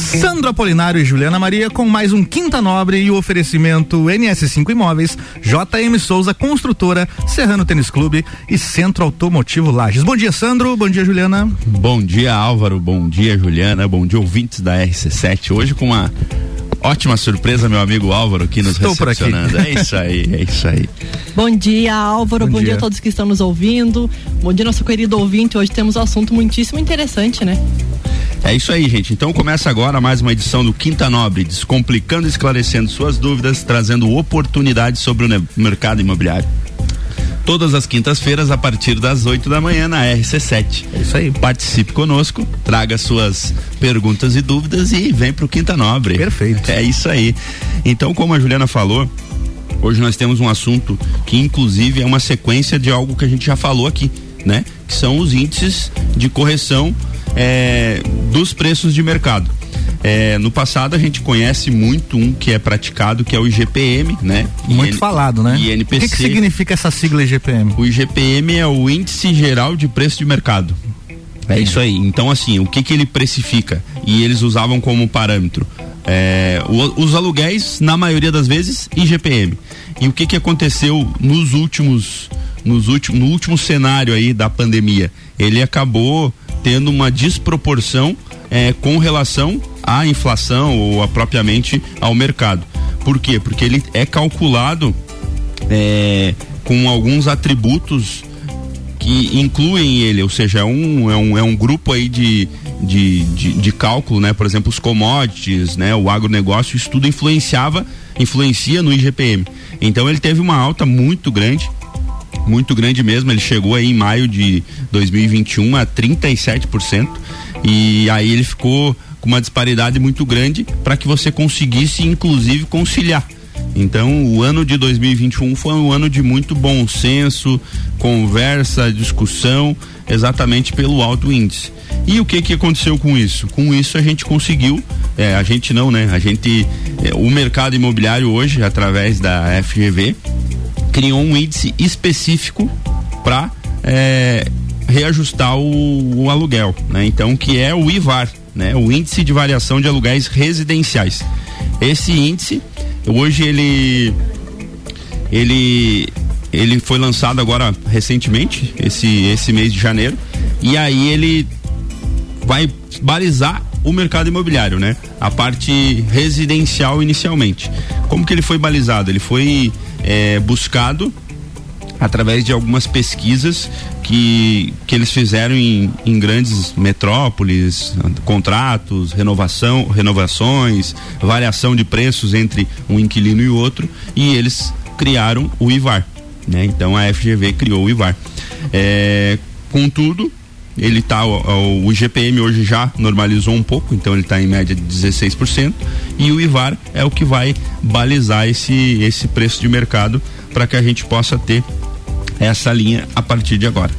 Sandro Apolinário e Juliana Maria com mais um Quinta Nobre e o oferecimento NS5 Imóveis, JM Souza Construtora, Serrano Tênis Clube e Centro Automotivo Lages. Bom dia, Sandro. Bom dia, Juliana. Bom dia, Álvaro. Bom dia, Juliana. Bom dia, ouvintes da RC7. Hoje com uma ótima surpresa, meu amigo Álvaro, aqui nos Estou recepcionando. Por aqui. É isso aí, é isso aí. Bom dia, Álvaro. Bom, Bom dia. dia. a todos que estão nos ouvindo. Bom dia, nosso querido ouvinte. Hoje temos um assunto muitíssimo interessante, né? É isso aí, gente. Então começa agora mais uma edição do Quinta Nobre, descomplicando e esclarecendo suas dúvidas, trazendo oportunidades sobre o mercado imobiliário. Todas as quintas-feiras, a partir das 8 da manhã, na RC7. É isso aí. Participe conosco, traga suas perguntas e dúvidas e vem pro Quinta Nobre. Perfeito. É isso aí. Então, como a Juliana falou, hoje nós temos um assunto que, inclusive, é uma sequência de algo que a gente já falou aqui, né? Que são os índices de correção é, dos preços de mercado. É, no passado a gente conhece muito um que é praticado, que é o IGPM, né? Muito IN, falado, né? INPC. O que, que significa essa sigla IGPM? O IGPM é o Índice Geral de Preço de Mercado. É isso aí. Então, assim, o que que ele precifica? E eles usavam como parâmetro? É, o, os aluguéis, na maioria das vezes, IGPM. E o que que aconteceu nos últimos, nos últimos, no último cenário aí da pandemia? Ele acabou tendo uma desproporção é, com relação à inflação ou a, propriamente ao mercado. Por quê? Porque ele é calculado é, com alguns atributos que incluem ele, ou seja, é um, é um, é um grupo aí de, de, de, de cálculo, né? Por exemplo, os commodities, né? O agronegócio, isso tudo influenciava, influencia no IGPM. Então ele teve uma alta muito grande muito grande mesmo. Ele chegou aí em maio de 2021 a 37% e aí ele ficou com uma disparidade muito grande para que você conseguisse inclusive conciliar. Então, o ano de 2021 foi um ano de muito bom senso, conversa, discussão, exatamente pelo alto índice. E o que que aconteceu com isso? Com isso a gente conseguiu, é, a gente não, né? A gente, é, o mercado imobiliário hoje, através da FGV, criou um índice específico para é, reajustar o, o, aluguel, né? Então, que é o IVAR, né? O índice de variação de aluguéis residenciais. Esse índice, hoje ele ele ele foi lançado agora recentemente, esse esse mês de janeiro, e aí ele vai balizar o mercado imobiliário, né? A parte residencial inicialmente. Como que ele foi balizado? Ele foi é, buscado através de algumas pesquisas que, que eles fizeram em, em grandes metrópoles, contratos, renovação, renovações, variação de preços entre um inquilino e outro, e eles criaram o IVAR. Né? Então a FGV criou o IVAR. É, contudo, ele tá o, o IGPM hoje já normalizou um pouco, então ele está em média de 16% e o IVAR é o que vai balizar esse esse preço de mercado para que a gente possa ter essa linha a partir de agora,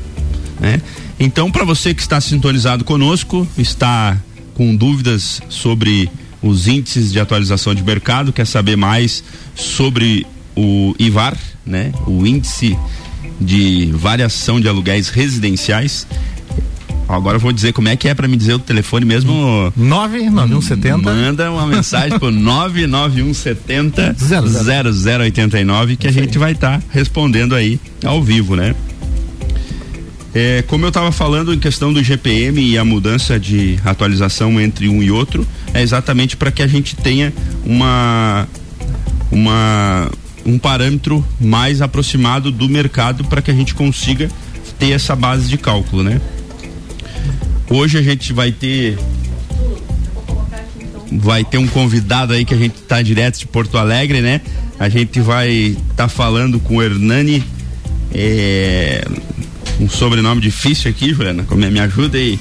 né? Então, para você que está sintonizado conosco, está com dúvidas sobre os índices de atualização de mercado, quer saber mais sobre o IVAR, né? O índice de variação de aluguéis residenciais, Agora eu vou dizer como é que é para me dizer o telefone mesmo. 99170. Manda uma mensagem pro 99170 0089 que a gente vai estar tá respondendo aí ao vivo, né? É, como eu estava falando em questão do GPM e a mudança de atualização entre um e outro, é exatamente para que a gente tenha uma uma um parâmetro mais aproximado do mercado para que a gente consiga ter essa base de cálculo, né? Hoje a gente vai ter vai ter um convidado aí que a gente tá direto de Porto Alegre, né? A gente vai estar tá falando com o Hernani, é, um sobrenome difícil aqui, Juliana, como é, me ajuda aí.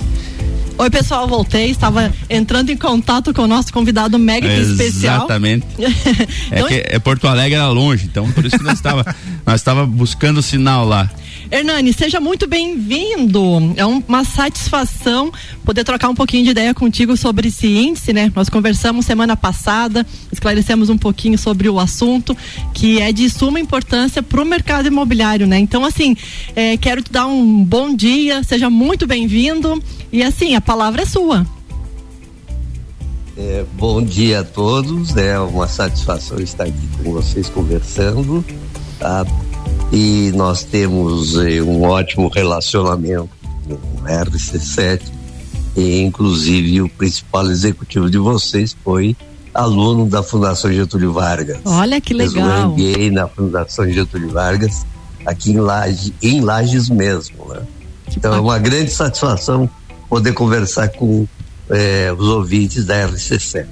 Oi, pessoal, voltei. Estava entrando em contato com o nosso convidado mega é, especial. Exatamente. então, é que é Porto Alegre era longe, então por isso que nós estava nós estava buscando sinal lá. Hernani, seja muito bem-vindo. É uma satisfação poder trocar um pouquinho de ideia contigo sobre esse índice, né? Nós conversamos semana passada, esclarecemos um pouquinho sobre o assunto, que é de suma importância para o mercado imobiliário, né? Então, assim, é, quero te dar um bom dia, seja muito bem-vindo. E assim, a palavra é sua. É, bom dia a todos, é uma satisfação estar aqui com vocês conversando. Tá? E nós temos eh, um ótimo relacionamento com o RC7 e inclusive o principal executivo de vocês foi aluno da Fundação Getúlio Vargas. Olha que legal. Um MBA na Fundação Getúlio Vargas, aqui em Lages, em Lages mesmo, né? Então é uma grande satisfação poder conversar com eh, os ouvintes da RCC.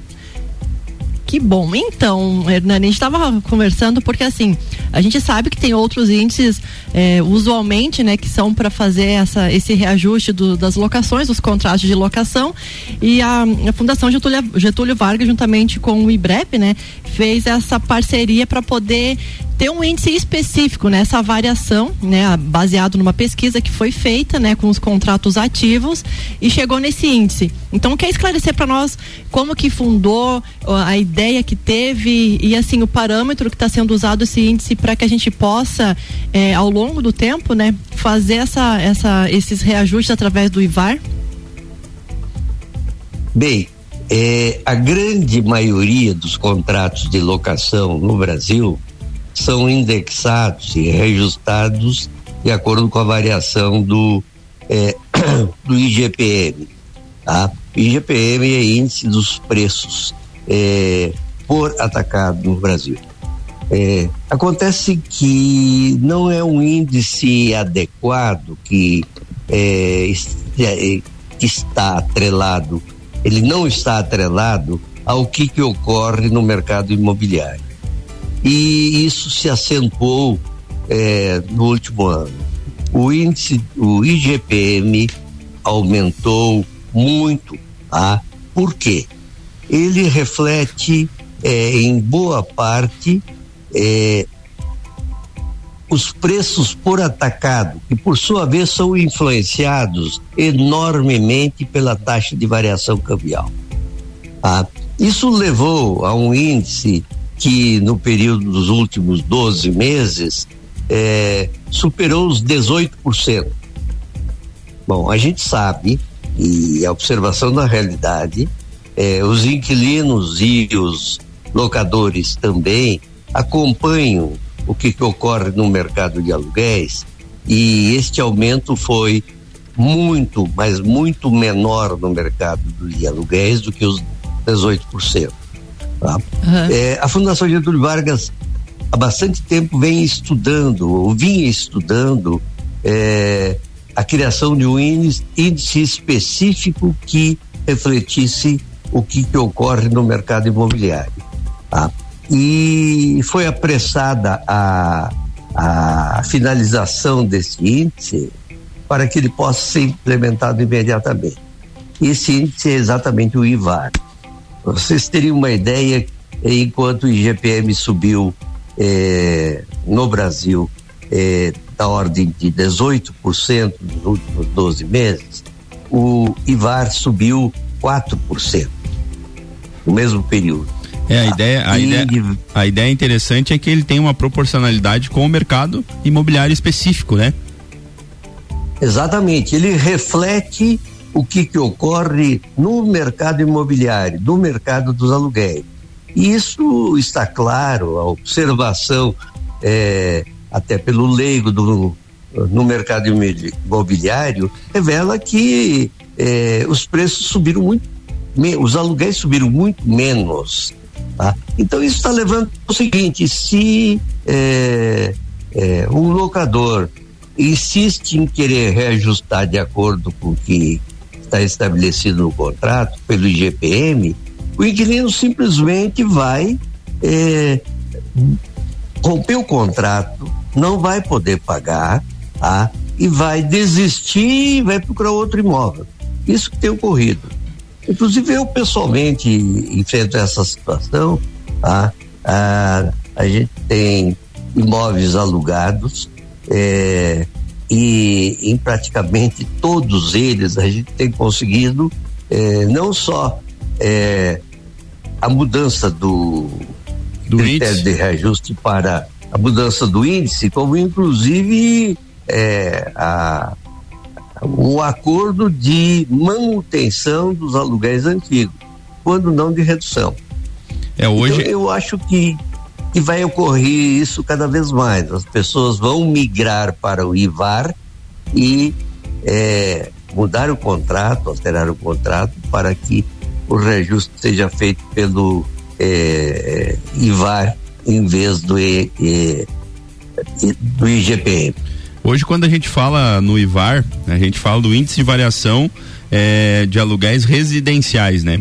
Que bom. Então, Hernani, a gente estava conversando porque assim, a gente sabe que tem outros índices é, usualmente, né, que são para fazer essa, esse reajuste do, das locações, dos contratos de locação. E a, a Fundação Getúlio, Getúlio Vargas, juntamente com o IBREP, né, fez essa parceria para poder ter um índice específico né, variação, né, baseado numa pesquisa que foi feita, né, com os contratos ativos e chegou nesse índice. Então, quer esclarecer para nós como que fundou a ideia que teve e assim o parâmetro que está sendo usado esse índice para que a gente possa, é, ao longo do tempo, né, fazer essa, essa, esses reajustes através do IVAR? Bem, é, a grande maioria dos contratos de locação no Brasil são indexados e reajustados de acordo com a variação do, é, do IGPM. Tá? IGPM é índice dos preços é, por atacado no Brasil. É, acontece que não é um índice adequado que, é, é, está atrelado, ele não está atrelado ao que, que ocorre no mercado imobiliário e isso se acentuou é, no último ano. O índice, o IGPM aumentou muito, tá? Por quê? Ele reflete é, em boa parte é, os preços por atacado, que por sua vez são influenciados enormemente pela taxa de variação cambial. Tá? Isso levou a um índice que no período dos últimos 12 meses é, superou os 18%. Bom, a gente sabe, e a observação da realidade, é, os inquilinos e os locadores também acompanham o que, que ocorre no mercado de aluguéis e este aumento foi muito, mas muito menor no mercado de aluguéis do que os 18%. Tá? Uhum. É, a Fundação Getúlio Vargas há bastante tempo vem estudando, ou vinha estudando, é, a criação de um índice, índice específico que refletisse o que, que ocorre no mercado imobiliário. Tá? E foi apressada a, a finalização desse índice para que ele possa ser implementado imediatamente. Esse índice é exatamente o IVAR. Vocês teriam uma ideia, enquanto o IGPM subiu eh, no Brasil eh, da ordem de 18% nos últimos 12 meses, o IVAR subiu 4% no mesmo período. É, a ideia, a, ideia, a ideia interessante é que ele tem uma proporcionalidade com o mercado imobiliário específico, né? Exatamente, ele reflete o que, que ocorre no mercado imobiliário, no mercado dos aluguéis. E isso está claro, a observação, é, até pelo leigo do, no mercado imobiliário, revela que é, os preços subiram muito, os aluguéis subiram muito menos. Tá? Então isso está levando ao seguinte: se é, é, um locador insiste em querer reajustar de acordo com o que está estabelecido no contrato pelo IGPM, o inquilino simplesmente vai é, romper o contrato, não vai poder pagar, tá? E vai desistir e vai procurar outro imóvel. Isso que tem ocorrido. Inclusive eu pessoalmente enfrento essa situação, tá? Ah, a gente tem imóveis alugados, é, e em praticamente todos eles a gente tem conseguido eh, não só eh, a mudança do, do critério índice. de reajuste para a mudança do índice, como inclusive eh, a, o acordo de manutenção dos aluguéis antigos. quando não de redução. É hoje. Então, eu acho que que vai ocorrer isso cada vez mais. As pessoas vão migrar para o IVAR e é, mudar o contrato, alterar o contrato para que o reajuste seja feito pelo é, IVAR em vez do, e, e, do IGPM. Hoje, quando a gente fala no IVAR, a gente fala do índice de variação é, de aluguéis residenciais, né?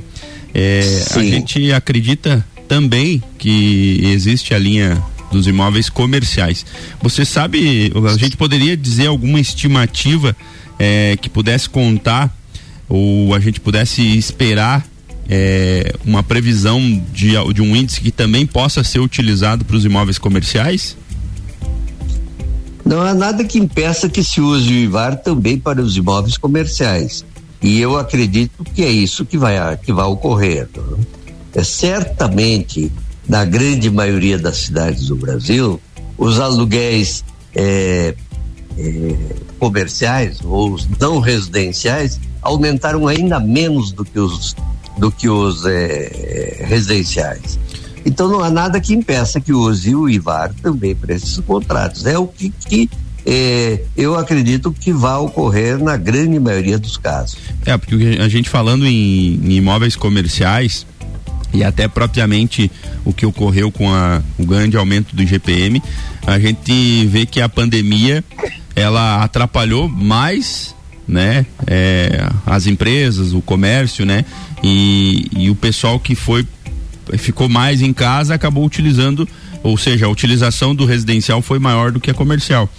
É, a gente acredita também que existe a linha dos imóveis comerciais. Você sabe, a gente poderia dizer alguma estimativa é, que pudesse contar ou a gente pudesse esperar é, uma previsão de, de um índice que também possa ser utilizado para os imóveis comerciais? Não há nada que impeça que se use o IVAR também para os imóveis comerciais. E eu acredito que é isso que vai, que vai ocorrer. É, certamente, na grande maioria das cidades do Brasil, os aluguéis é, é, comerciais ou os não residenciais aumentaram ainda menos do que os, do que os é, residenciais. Então não há nada que impeça que use o IVAR também para esses contratos. É o que, que é, eu acredito que vai ocorrer na grande maioria dos casos. É, porque a gente falando em, em imóveis comerciais, e até propriamente o que ocorreu com a, o grande aumento do IGPM, a gente vê que a pandemia ela atrapalhou mais né é, as empresas o comércio né e, e o pessoal que foi ficou mais em casa acabou utilizando ou seja a utilização do residencial foi maior do que a comercial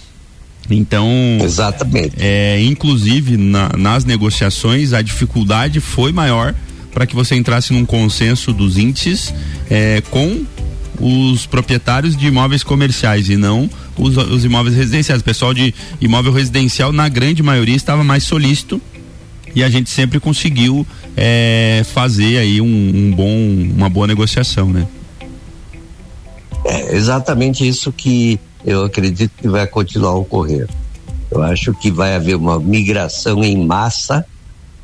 então exatamente é inclusive na, nas negociações a dificuldade foi maior para que você entrasse num consenso dos índices é, com os proprietários de imóveis comerciais e não os, os, imóveis residenciais. O pessoal de imóvel residencial, na grande maioria, estava mais solícito e a gente sempre conseguiu é, fazer aí um, um, bom, uma boa negociação, né? É exatamente isso que eu acredito que vai continuar a ocorrer. Eu acho que vai haver uma migração em massa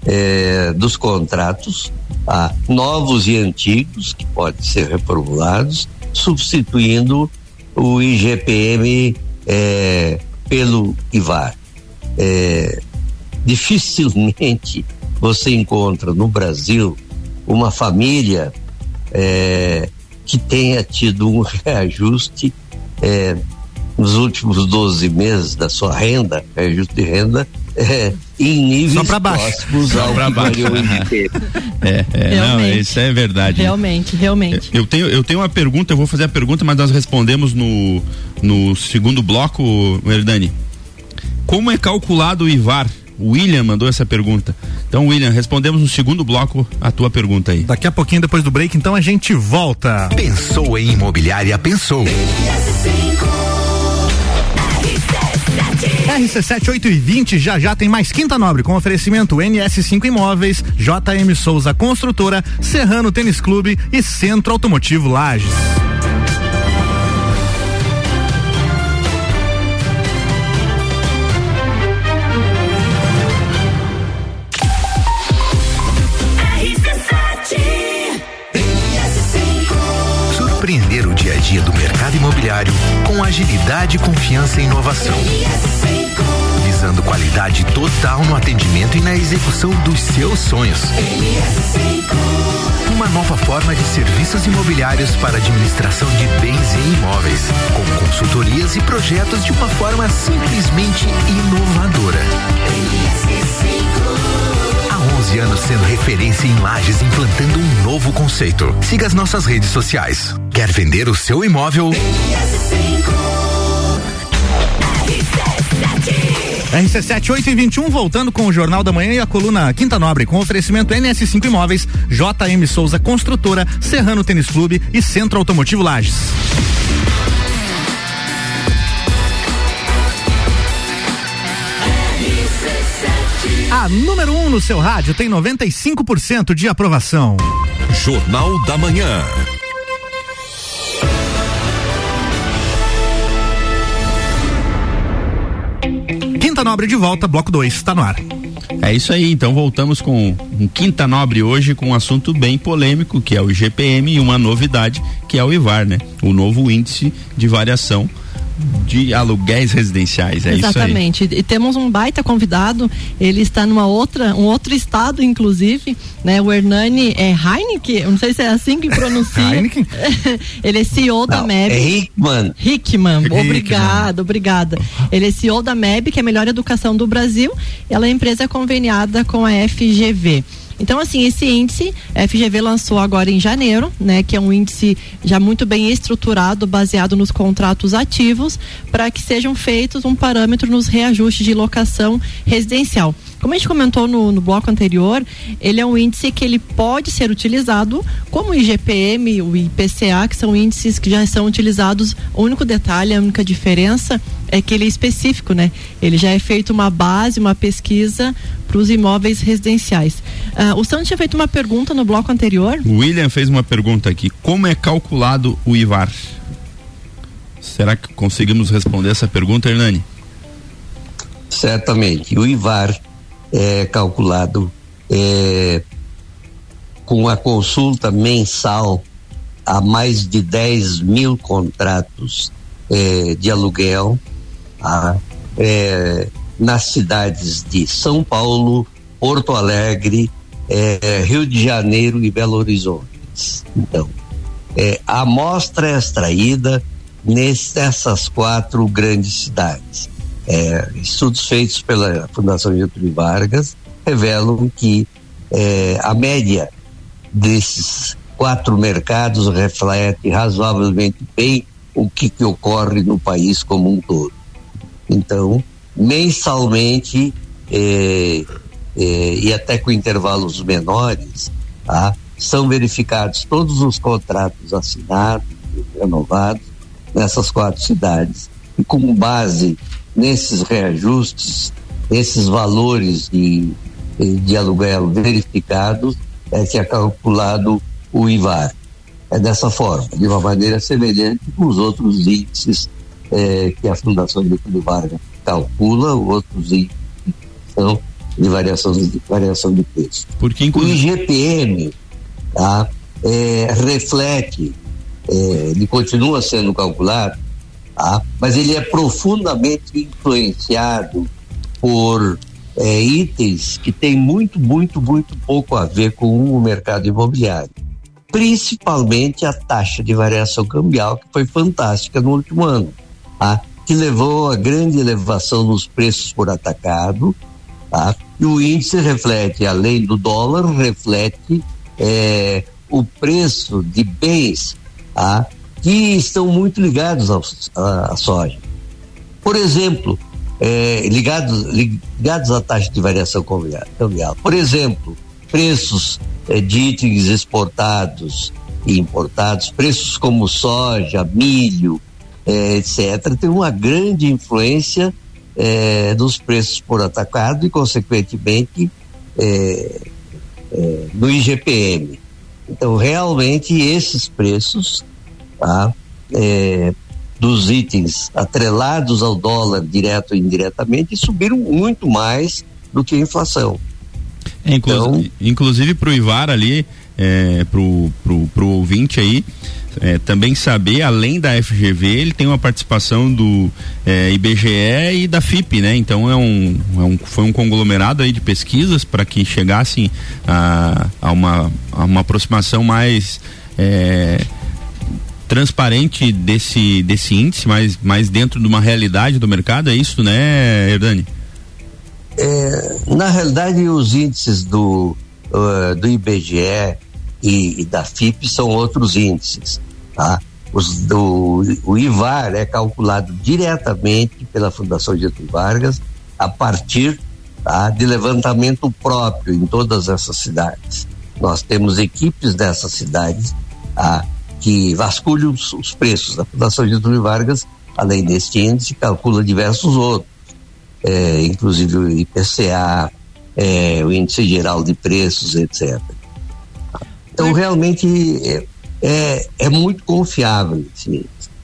é, dos contratos a novos e antigos que podem ser reformulados, substituindo o IGPM é, pelo IVAR. É, dificilmente você encontra no Brasil uma família é, que tenha tido um reajuste é, nos últimos 12 meses da sua renda, reajuste de renda, é, em níveis próximos ao pra baixo. é, é não, isso é verdade. Realmente, realmente. Eu tenho, eu tenho uma pergunta, eu vou fazer a pergunta, mas nós respondemos no, no segundo bloco, Herdani. Como é calculado o IVAR? O William mandou essa pergunta. Então, William, respondemos no segundo bloco a tua pergunta aí. Daqui a pouquinho, depois do break, então a gente volta. Pensou em imobiliária, pensou. RC7 8 e 20 já já tem mais Quinta Nobre com oferecimento NS5 Imóveis, JM Souza Construtora, Serrano Tênis Clube e Centro Automotivo Lages. Surpreender o dia a dia do mercado imobiliário com agilidade, confiança e inovação visando qualidade total no atendimento e na execução dos seus sonhos. Uma nova forma de serviços imobiliários para administração de bens e imóveis, com consultorias e projetos de uma forma simplesmente inovadora. Há 11 anos sendo referência em lajes, implantando um novo conceito. Siga as nossas redes sociais. Quer vender o seu imóvel? RC7 8 e 21 voltando com o Jornal da Manhã e a coluna Quinta Nobre com oferecimento NS5 Imóveis, JM Souza Construtora, Serrano Tênis Clube e Centro Automotivo Lages. A número 1 um no seu rádio tem 95% de aprovação. Jornal da Manhã. Quinta Nobre de volta, bloco 2, está no ar. É isso aí, então voltamos com um Quinta Nobre hoje com um assunto bem polêmico, que é o GPM e uma novidade, que é o IVAR, né? O novo índice de variação de aluguéis residenciais, é Exatamente. isso aí. E temos um baita convidado, ele está numa outra, um outro estado, inclusive, né? O Hernani é Heineken, eu não sei se é assim que pronuncia. Heineken? ele é CEO não, da MEB. É Hickman. Hickman, obrigado, obrigada. Ele é CEO da MEB, que é a melhor educação do Brasil. Ela é empresa conveniada com a FGV. Então, assim, esse índice, a FGV lançou agora em janeiro, né, que é um índice já muito bem estruturado, baseado nos contratos ativos, para que sejam feitos um parâmetro nos reajustes de locação residencial. Como a gente comentou no, no, bloco anterior, ele é um índice que ele pode ser utilizado como o IGPM, o IPCA, que são índices que já são utilizados. O único detalhe, a única diferença é que ele é específico, né? Ele já é feito uma base, uma pesquisa para os imóveis residenciais. Uh, o Santos tinha feito uma pergunta no bloco anterior. O William fez uma pergunta aqui: como é calculado o IVAR? Será que conseguimos responder essa pergunta, Hernani? Certamente. O IVAR é calculado é, com a consulta mensal a mais de 10 mil contratos é, de aluguel a, é, nas cidades de São Paulo, Porto Alegre, é, Rio de Janeiro e Belo Horizonte. Então, é, a amostra é extraída nessas quatro grandes cidades. É, estudos feitos pela Fundação Getúlio Vargas revelam que é, a média desses quatro mercados reflete razoavelmente bem o que, que ocorre no país como um todo. Então, mensalmente é, é, e até com intervalos menores, tá? são verificados todos os contratos assinados, renovados nessas quatro cidades. E com base nesses reajustes, esses valores de, de aluguel verificados, é que é calculado o IVAR. É dessa forma, de uma maneira semelhante com os outros índices é, que a Fundação Getúlio Vargas calcula, outros índices são de variação de, variação de preço. Porque, inclusive... O IGPM tá, é, reflete, é, ele continua sendo calculado tá? mas ele é profundamente influenciado por é, itens que têm muito, muito, muito pouco a ver com o mercado imobiliário. Principalmente a taxa de variação cambial, que foi fantástica no último ano, tá? que levou a grande elevação nos preços por atacado. Tá? E o índice reflete, além do dólar, reflete é, o preço de bens tá? Que estão muito ligados ao, à, soja. Por exemplo, é, ligados, ligados à taxa de variação cambial. Por exemplo, preços é, de itens exportados e importados, preços como soja, milho, é, etc., tem uma grande influência é, dos preços por atacado e, consequentemente, é, é, no IGPM. Então, realmente, esses preços tá? É, dos itens atrelados ao dólar direto ou indiretamente subiram muito mais do que a inflação. É, inclusive, então, inclusive para o Ivar ali, é, pro, pro ouvinte aí, é, também saber, além da FGV, ele tem uma participação do é, IBGE e da FIP, né? Então é um, é um, foi um conglomerado aí de pesquisas para que chegassem a, a, uma, a uma aproximação mais é, transparente desse, desse índice, mais, mais dentro de uma realidade do mercado, é isso, né, Herdani? É, na realidade, os índices do, uh, do IBGE e, e, da FIP são outros índices, tá? Os do, o IVAR é calculado diretamente pela Fundação Getúlio Vargas a partir tá, de levantamento próprio em todas essas cidades. Nós temos equipes dessas cidades tá, que vasculha os, os preços. A Fundação Getúlio Vargas, além deste índice, calcula diversos outros, é, inclusive o IPCA, é, o Índice Geral de Preços, etc. Então, realmente, é, é, é muito confiável esse índice.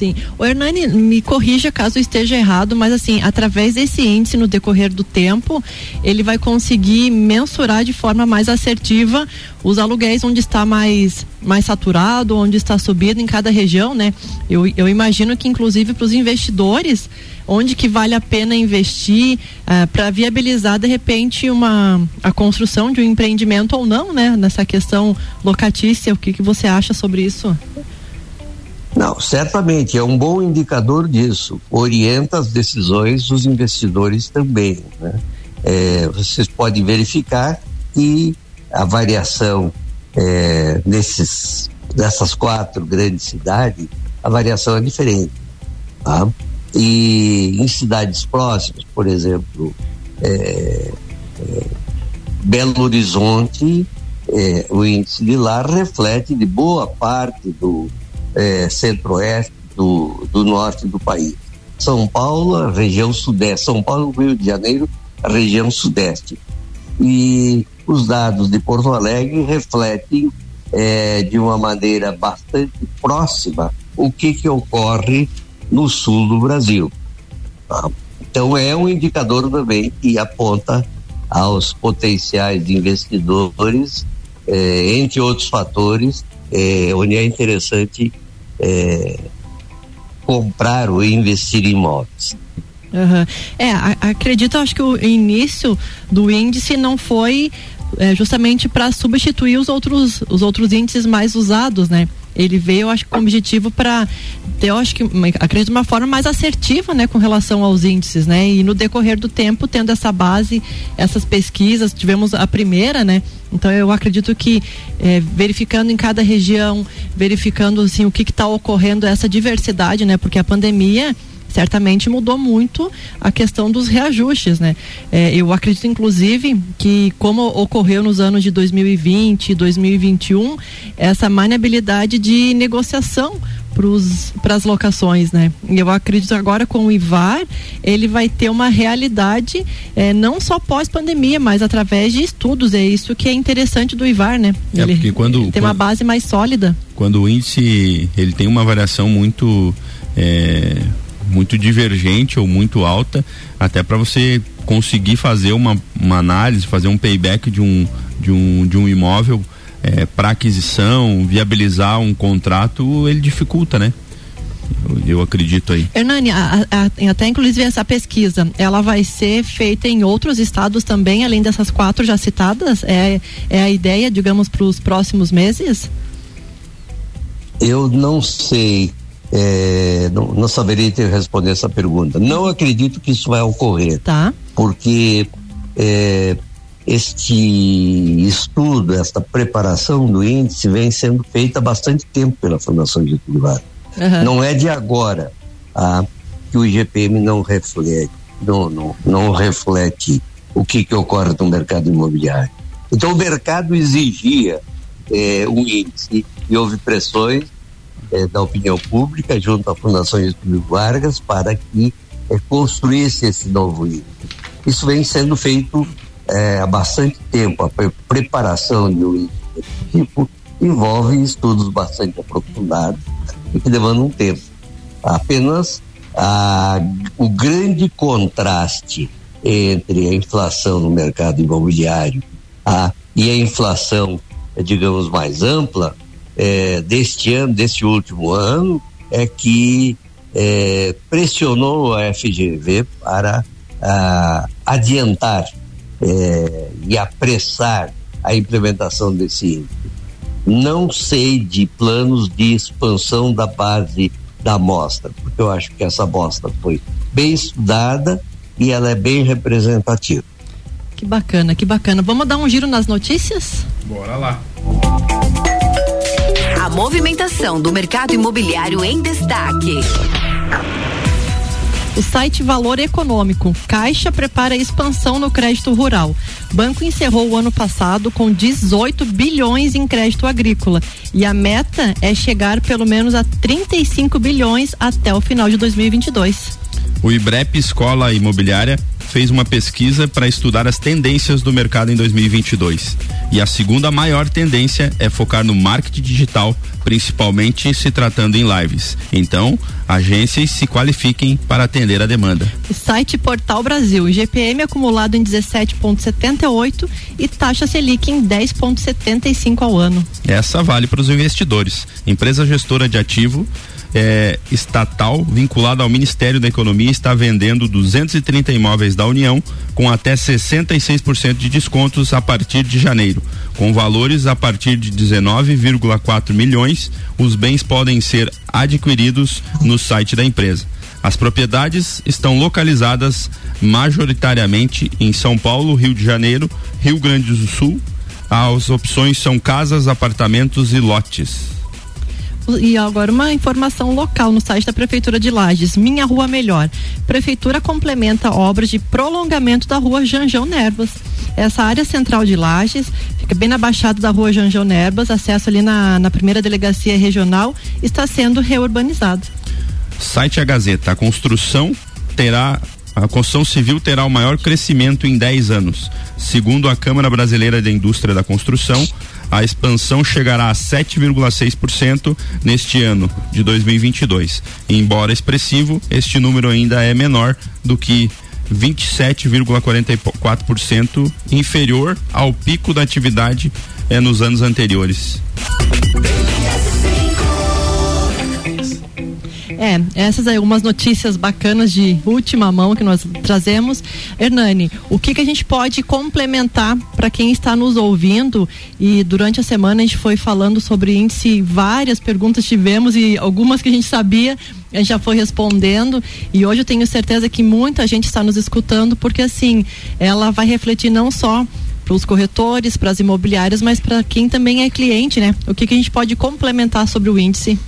Sim. O Hernani, me corrija caso esteja errado, mas assim, através desse índice no decorrer do tempo, ele vai conseguir mensurar de forma mais assertiva os aluguéis onde está mais, mais saturado, onde está subido em cada região, né? Eu, eu imagino que inclusive para os investidores, onde que vale a pena investir uh, para viabilizar de repente uma a construção de um empreendimento ou não, né? Nessa questão locatícia, o que, que você acha sobre isso? Não, certamente é um bom indicador disso. Orienta as decisões dos investidores também. Né? É, vocês podem verificar que a variação é, nesses, nessas quatro grandes cidades, a variação é diferente. Tá? E em cidades próximas, por exemplo, é, é Belo Horizonte, é, o índice de lá reflete de boa parte do é, centro-oeste do, do norte do país. São Paulo, região sudeste. São Paulo, Rio de Janeiro, região sudeste. E os dados de Porto Alegre refletem é, de uma maneira bastante próxima o que, que ocorre no sul do Brasil. Tá? Então é um indicador também que aponta aos potenciais investidores, é, entre outros fatores, é, onde é interessante é, comprar ou investir em imóveis. Uhum. É, acredito, acho que o início do índice não foi é, justamente para substituir os outros, os outros índices mais usados, né? Ele veio, acho que, com objetivo para ter, eu acho que, acredito, uma forma mais assertiva, né, com relação aos índices, né? E no decorrer do tempo, tendo essa base, essas pesquisas, tivemos a primeira, né? Então eu acredito que é, verificando em cada região, verificando assim o que está ocorrendo essa diversidade, né? Porque a pandemia certamente mudou muito a questão dos reajustes, né? É, eu acredito, inclusive, que como ocorreu nos anos de 2020 e 2021, essa maniabilidade de negociação para as locações, né? Eu acredito agora com o IVAR, ele vai ter uma realidade é, não só pós-pandemia, mas através de estudos. É isso que é interessante do IVAR, né? É ele, porque quando tem quando, uma base mais sólida. Quando o índice ele tem uma variação muito é, muito divergente ou muito alta, até para você conseguir fazer uma, uma análise, fazer um payback de um, de um, de um imóvel é, para aquisição, viabilizar um contrato, ele dificulta, né? Eu, eu acredito aí. Hernani, a, a, até inclusive essa pesquisa, ela vai ser feita em outros estados também, além dessas quatro já citadas? É, é a ideia, digamos, para os próximos meses? Eu não sei é, não, não, saberia te responder essa pergunta. Não acredito que isso vai ocorrer. Tá. Porque é, este estudo, esta preparação do índice vem sendo feita há bastante tempo pela Fundação Getúlio Vargas. Uhum. Não é de agora ah, que o IGPM não reflete, não, não, não reflete o que, que ocorre no mercado imobiliário. Então o mercado exigia é, um índice e houve pressões eh, da opinião pública junto à Fundação Getúlio Vargas para que eh, construísse esse novo índice. Isso vem sendo feito eh, há bastante tempo. A pre preparação de um índice desse tipo envolve estudos bastante aprofundados e que demandam um tempo. Apenas a, o grande contraste entre a inflação no mercado imobiliário a, e a inflação, digamos, mais ampla, é, deste ano, deste último ano, é que é, pressionou a FGV para a, adiantar é, e apressar a implementação desse índice. Não sei de planos de expansão da base da amostra, porque eu acho que essa amostra foi bem estudada e ela é bem representativa. Que bacana, que bacana. Vamos dar um giro nas notícias? Bora lá. A movimentação do mercado imobiliário em destaque. O site Valor Econômico. Caixa prepara expansão no crédito rural. Banco encerrou o ano passado com 18 bilhões em crédito agrícola e a meta é chegar pelo menos a 35 bilhões até o final de 2022. O IBREP Escola Imobiliária fez uma pesquisa para estudar as tendências do mercado em 2022. E a segunda maior tendência é focar no marketing digital, principalmente se tratando em lives. Então, agências se qualifiquem para atender a demanda. Site Portal Brasil, GPM acumulado em 17,78 e taxa Selic em 10,75 ao ano. Essa vale para os investidores. Empresa gestora de ativo é, estatal vinculada ao Ministério da Economia está vendendo 230 imóveis da União com até 66% de descontos a partir de janeiro. Com valores a partir de 19,4 milhões, os bens podem ser adquiridos no site da empresa. As propriedades estão localizadas majoritariamente em São Paulo, Rio de Janeiro, Rio Grande do Sul. As opções são casas, apartamentos e lotes. E agora uma informação local no site da Prefeitura de Lages, Minha Rua Melhor. Prefeitura complementa obras de prolongamento da rua Janjão Nervas. Essa área central de Lages fica bem na baixada da rua Janjão Nervas, acesso ali na, na primeira delegacia regional, está sendo reurbanizado. Site A Gazeta, a construção terá a construção civil terá o maior crescimento em 10 anos. Segundo a Câmara Brasileira de Indústria da Construção, a expansão chegará a 7,6% neste ano de 2022. Embora expressivo, este número ainda é menor do que 27,44% inferior ao pico da atividade é, nos anos anteriores. É, essas aí algumas notícias bacanas de última mão que nós trazemos. Hernani, o que que a gente pode complementar para quem está nos ouvindo? E durante a semana a gente foi falando sobre índice, várias perguntas tivemos e algumas que a gente sabia, a gente já foi respondendo e hoje eu tenho certeza que muita gente está nos escutando porque assim, ela vai refletir não só para os corretores, para as imobiliárias, mas para quem também é cliente, né? O que, que a gente pode complementar sobre o índice?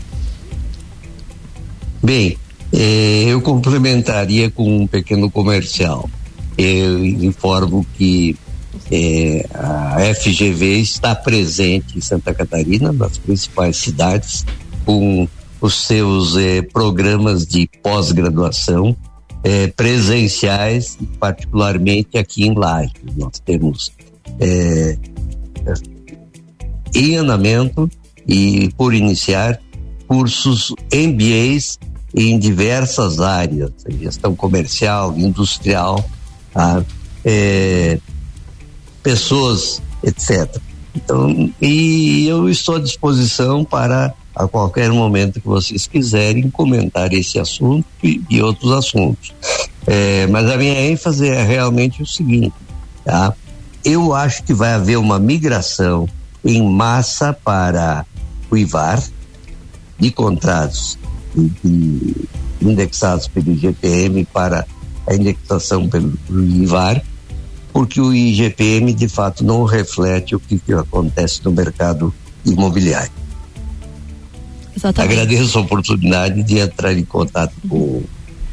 Bem, eh, eu complementaria com um pequeno comercial. Eu informo que eh, a FGV está presente em Santa Catarina, nas principais cidades, com os seus eh, programas de pós-graduação eh, presenciais, particularmente aqui em Lages. Nós temos eh, em andamento e por iniciar cursos MBAs em diversas áreas, gestão comercial, industrial, tá? é, pessoas, etc. Então, e eu estou à disposição para a qualquer momento que vocês quiserem comentar esse assunto e, e outros assuntos. É, mas a minha ênfase é realmente o seguinte, tá? Eu acho que vai haver uma migração em massa para o IVAR de contratos indexados pelo IGPM para a indexação pelo IVAR, porque o IGPM de fato não reflete o que, que acontece no mercado imobiliário. Exatamente. Agradeço a oportunidade de entrar em contato com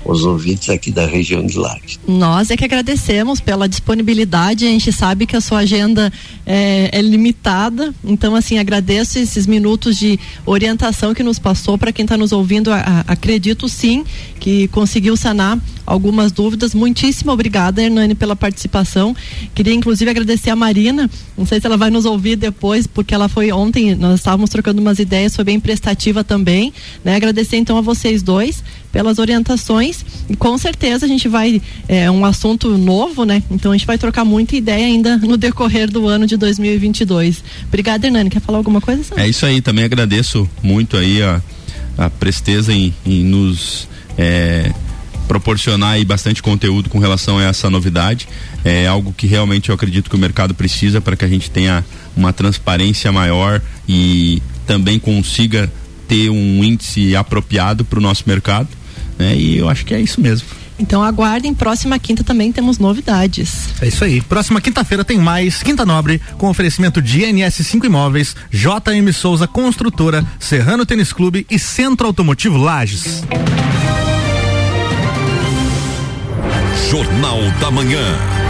os ouvintes aqui da região de Lages. Nós é que agradecemos pela disponibilidade. A gente sabe que a sua agenda é, é limitada, então assim agradeço esses minutos de orientação que nos passou para quem está nos ouvindo. A, a, acredito sim que conseguiu sanar algumas dúvidas. Muitíssimo obrigada, Hernani, pela participação. Queria inclusive agradecer a Marina. Não sei se ela vai nos ouvir depois, porque ela foi ontem. Nós estávamos trocando umas ideias, foi bem prestativa também. Né? Agradecer então a vocês dois pelas orientações e com certeza a gente vai é um assunto novo, né? Então a gente vai trocar muita ideia ainda no decorrer do ano de 2022. Obrigada, Hernani. Quer falar alguma coisa? É isso aí. Também agradeço muito aí a, a presteza em, em nos é, proporcionar aí bastante conteúdo com relação a essa novidade. É algo que realmente eu acredito que o mercado precisa para que a gente tenha uma transparência maior e também consiga ter um índice apropriado para o nosso mercado. Né? E eu acho que é isso mesmo. Então aguardem, próxima quinta também temos novidades. É isso aí. Próxima quinta-feira tem mais Quinta Nobre com oferecimento de NS5 Imóveis, JM Souza Construtora, Serrano Tênis Clube e Centro Automotivo Lages. Jornal da Manhã.